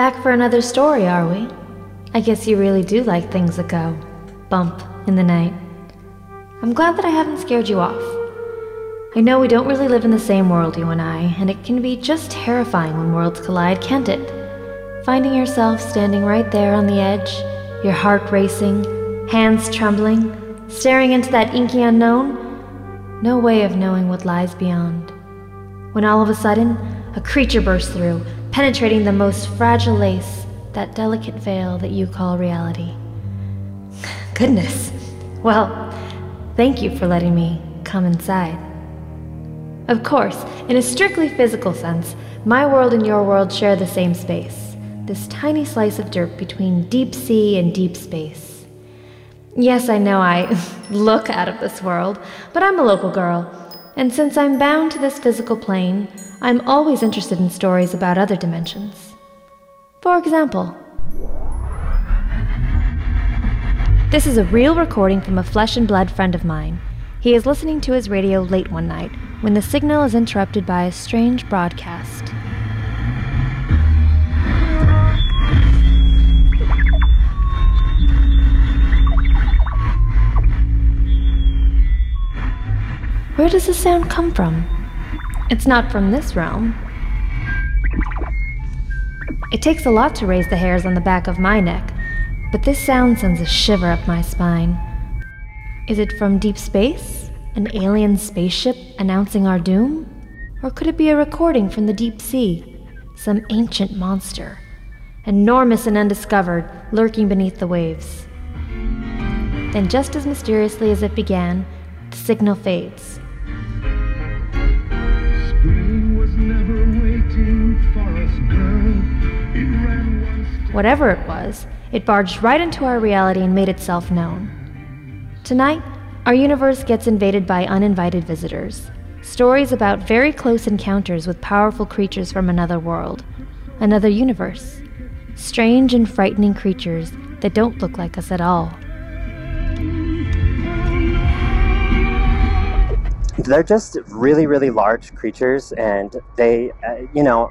Back for another story, are we? I guess you really do like things that go bump in the night. I'm glad that I haven't scared you off. I know we don't really live in the same world, you and I, and it can be just terrifying when worlds collide, can't it? Finding yourself standing right there on the edge, your heart racing, hands trembling, staring into that inky unknown, no way of knowing what lies beyond. When all of a sudden, a creature bursts through, penetrating the most fragile lace, that delicate veil that you call reality. Goodness. Well, thank you for letting me come inside. Of course, in a strictly physical sense, my world and your world share the same space, this tiny slice of dirt between deep sea and deep space. Yes, I know I look out of this world, but I'm a local girl, and since I'm bound to this physical plane, I'm always interested in stories about other dimensions. For example, this is a real recording from a flesh and blood friend of mine. He is listening to his radio late one night when the signal is interrupted by a strange broadcast. Where does the sound come from? It's not from this realm. It takes a lot to raise the hairs on the back of my neck, but this sound sends a shiver up my spine. Is it from deep space? An alien spaceship announcing our doom? Or could it be a recording from the deep sea? Some ancient monster, enormous and undiscovered, lurking beneath the waves. Then, just as mysteriously as it began, the signal fades. Whatever it was, it barged right into our reality and made itself known. Tonight, our universe gets invaded by uninvited visitors. Stories about very close encounters with powerful creatures from another world, another universe. Strange and frightening creatures that don't look like us at all. They're just really, really large creatures, and they, uh, you know,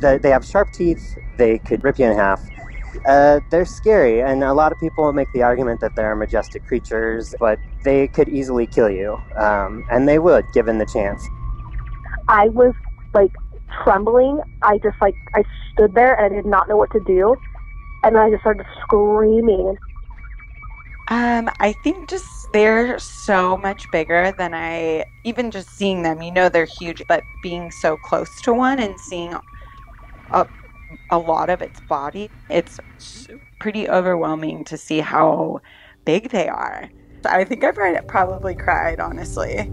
the, they have sharp teeth. They could rip you in half. Uh, they're scary, and a lot of people make the argument that they're majestic creatures, but they could easily kill you, um, and they would, given the chance. I was like trembling. I just like I stood there and I did not know what to do, and then I just started screaming. Um, I think just they're so much bigger than I even just seeing them. You know, they're huge, but being so close to one and seeing a, a lot of its body, it's pretty overwhelming to see how big they are. I think I've probably cried, honestly.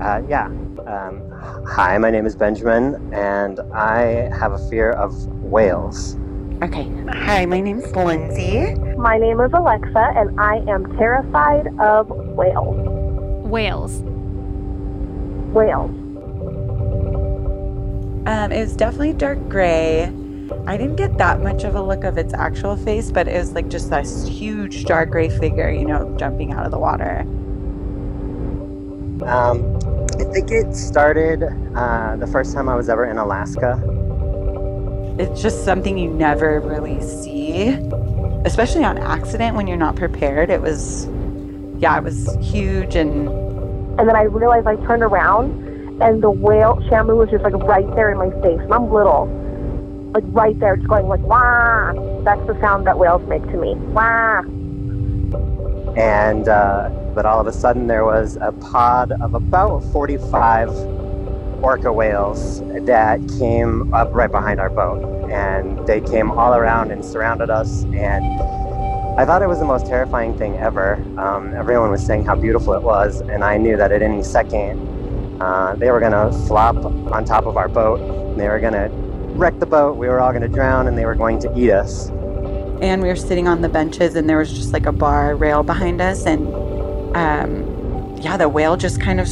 Uh, yeah. Um, hi, my name is Benjamin, and I have a fear of whales. Okay. Hi, my name is Lindsay. My name is Alexa, and I am terrified of whales. Whales. Whales. Um, it was definitely dark gray. I didn't get that much of a look of its actual face, but it was like just this huge dark gray figure, you know, jumping out of the water. Um, I think it started uh, the first time I was ever in Alaska. It's just something you never really see, especially on accident when you're not prepared. It was, yeah, it was huge and. And then I realized I turned around and the whale Shamu was just like right there in my face, and I'm little, like right there, just going like wah. That's the sound that whales make to me, wah. And uh, but all of a sudden there was a pod of about 45 orca whales that came up right behind our boat, and they came all around and surrounded us and. I thought it was the most terrifying thing ever. Um, everyone was saying how beautiful it was, and I knew that at any second uh, they were going to flop on top of our boat. They were going to wreck the boat. We were all going to drown, and they were going to eat us. And we were sitting on the benches, and there was just like a bar rail behind us. And um, yeah, the whale just kind of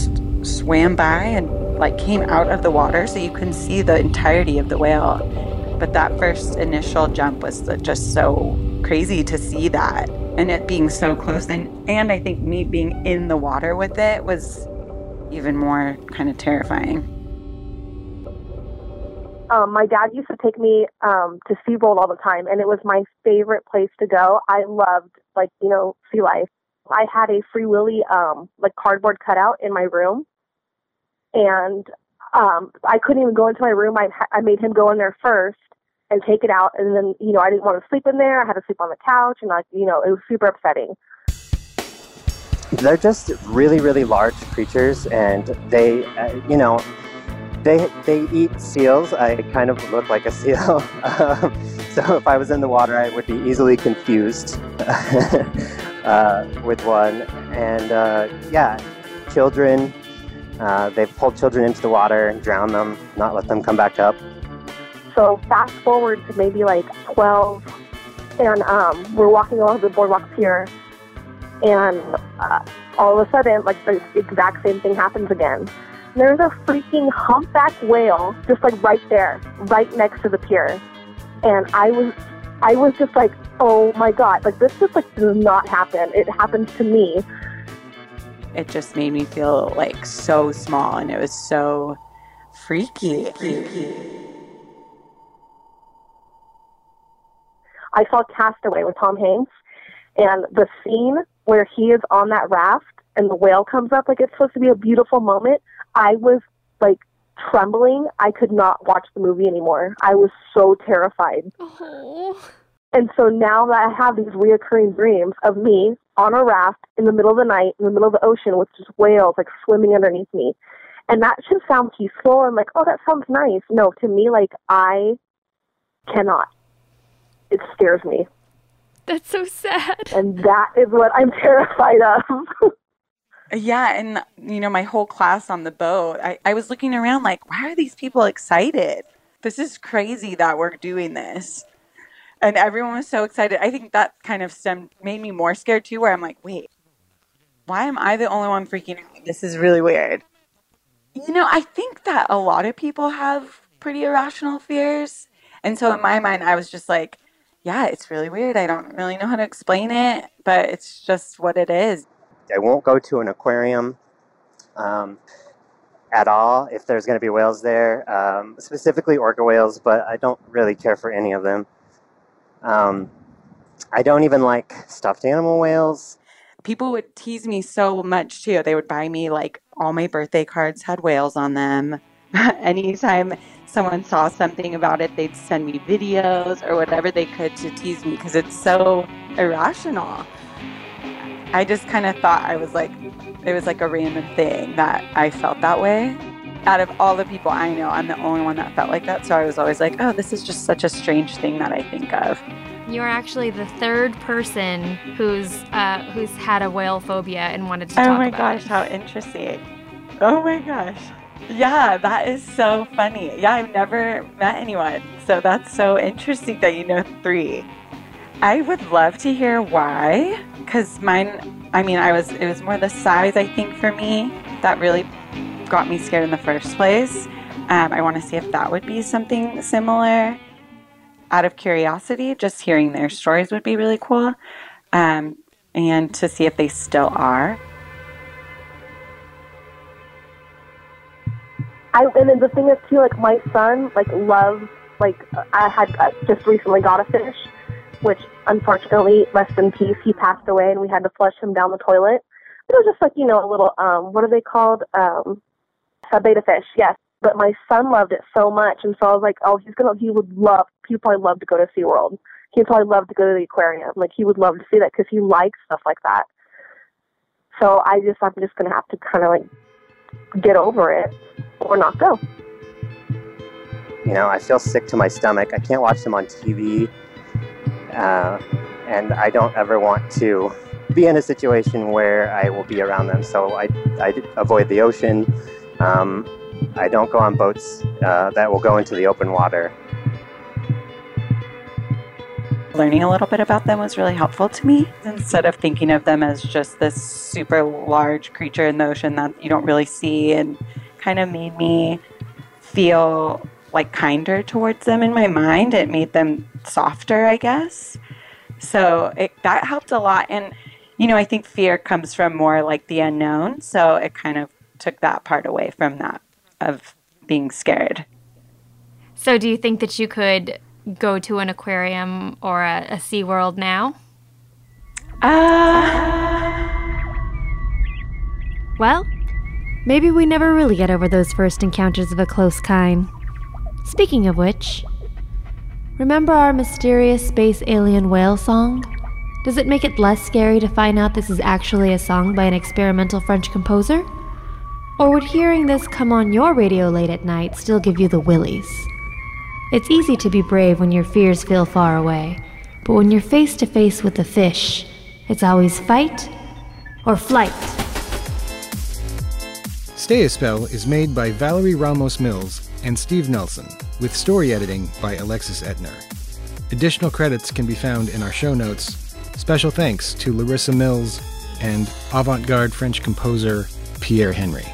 swam by and like came out of the water, so you couldn't see the entirety of the whale. But that first initial jump was just so crazy to see that and it being so close and and I think me being in the water with it was even more kind of terrifying. um, my dad used to take me um, to SeaWorld all the time, and it was my favorite place to go. I loved, like, you know, sea life. I had a Free Willy, um, like, cardboard cutout in my room, and um, I couldn't even go into my room. I, I made him go in there first and take it out, and then, you know, I didn't want to sleep in there. I had to sleep on the couch, and, like, you know, it was super upsetting. They're just really, really large creatures, and they, uh, you know, they they eat seals. I kind of look like a seal, um, so if I was in the water, I would be easily confused uh, with one. And uh, yeah, children. Uh, they've pulled children into the water and drown them, not let them come back up. So fast forward to maybe like 12, and um, we're walking along the boardwalk pier, and uh, all of a sudden, like the exact same thing happens again. There's a freaking humpback whale just like right there, right next to the pier. And I was I was just like, oh my god, like this just like does not happen. It happens to me. It just made me feel like so small and it was so freaky. I saw Castaway with Tom Hanks and the scene where he is on that raft and the whale comes up like it's supposed to be a beautiful moment. I was like trembling. I could not watch the movie anymore. I was so terrified. Oh. And so now that I have these reoccurring dreams of me on a raft in the middle of the night, in the middle of the ocean with just whales like swimming underneath me. And that should sound peaceful. I'm like, oh, that sounds nice. No, to me, like, I cannot. It scares me. That's so sad. And that is what I'm terrified of. Yeah, and you know, my whole class on the boat, I, I was looking around like, why are these people excited? This is crazy that we're doing this. And everyone was so excited. I think that kind of stemmed made me more scared too, where I'm like, wait, why am I the only one freaking out? This is really weird. You know, I think that a lot of people have pretty irrational fears. And so in my mind, I was just like, yeah, it's really weird. I don't really know how to explain it, but it's just what it is. I won't go to an aquarium um, at all if there's going to be whales there, um, specifically orca whales, but I don't really care for any of them. Um, I don't even like stuffed animal whales. People would tease me so much too. They would buy me like all my birthday cards had whales on them. Anytime someone saw something about it, they'd send me videos or whatever they could to tease me because it's so irrational. I just kind of thought I was like, it was like a random thing that I felt that way. Out of all the people I know, I'm the only one that felt like that. So I was always like, oh, this is just such a strange thing that I think of. You're actually the third person who's uh, who's had a whale phobia and wanted to oh my gosh, it. how interesting. Oh my gosh. Yeah, that is so funny. Yeah, I've never met anyone. So that's so interesting that you know three. I would love to hear why, because mine, I mean, I was, it was more the size, I think, for me that really got me scared in the first place. Um, I want to see if that would be something similar. Out of curiosity, just hearing their stories would be really cool. Um, and to see if they still are. I and then the thing is too, like my son like loves like I had uh, just recently got a fish, which unfortunately, rest in peace, he passed away, and we had to flush him down the toilet. It was just like you know a little um what are they called um a beta fish, yes. But my son loved it so much, and so I was like, oh, he's gonna he would love he'd probably love to go to SeaWorld. He'd probably love to go to the aquarium. Like he would love to see that because he likes stuff like that. So I just I'm just gonna have to kind of like get over it or not go. You know, I feel sick to my stomach. I can't watch them on TV. Uh, and I don't ever want to be in a situation where I will be around them. So I, I avoid the ocean. Um, I don't go on boats uh, that will go into the open water. learning a little bit about them was really helpful to me. Instead of thinking of them as just this super large creature in the ocean that you don't really see, and kind of made me feel like kinder towards them in my mind. It made them softer, I guess. So it, that helped a lot. And, you know, I think fear comes from more like the unknown. So it kind of took that part away from that of being scared. So, do you think that you could go to an aquarium or a, a Sea World now? Uh, Well, maybe we never really get over those first encounters of a close kind. Speaking of which, remember our mysterious space alien whale song? Does it make it less scary to find out this is actually a song by an experimental French composer? Or would hearing this come on your radio late at night still give you the willies? It's easy to be brave when your fears feel far away, but when you're face to face with a fish, it's always fight or flight. Stay a Spell is made by Valerie Ramos Mills and Steve Nelson, with story editing by Alexis Etner. Additional credits can be found in our show notes. Special thanks to Larissa Mills and avant garde French composer Pierre Henry.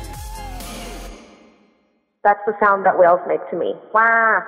That's the sound that whales make to me. Wah!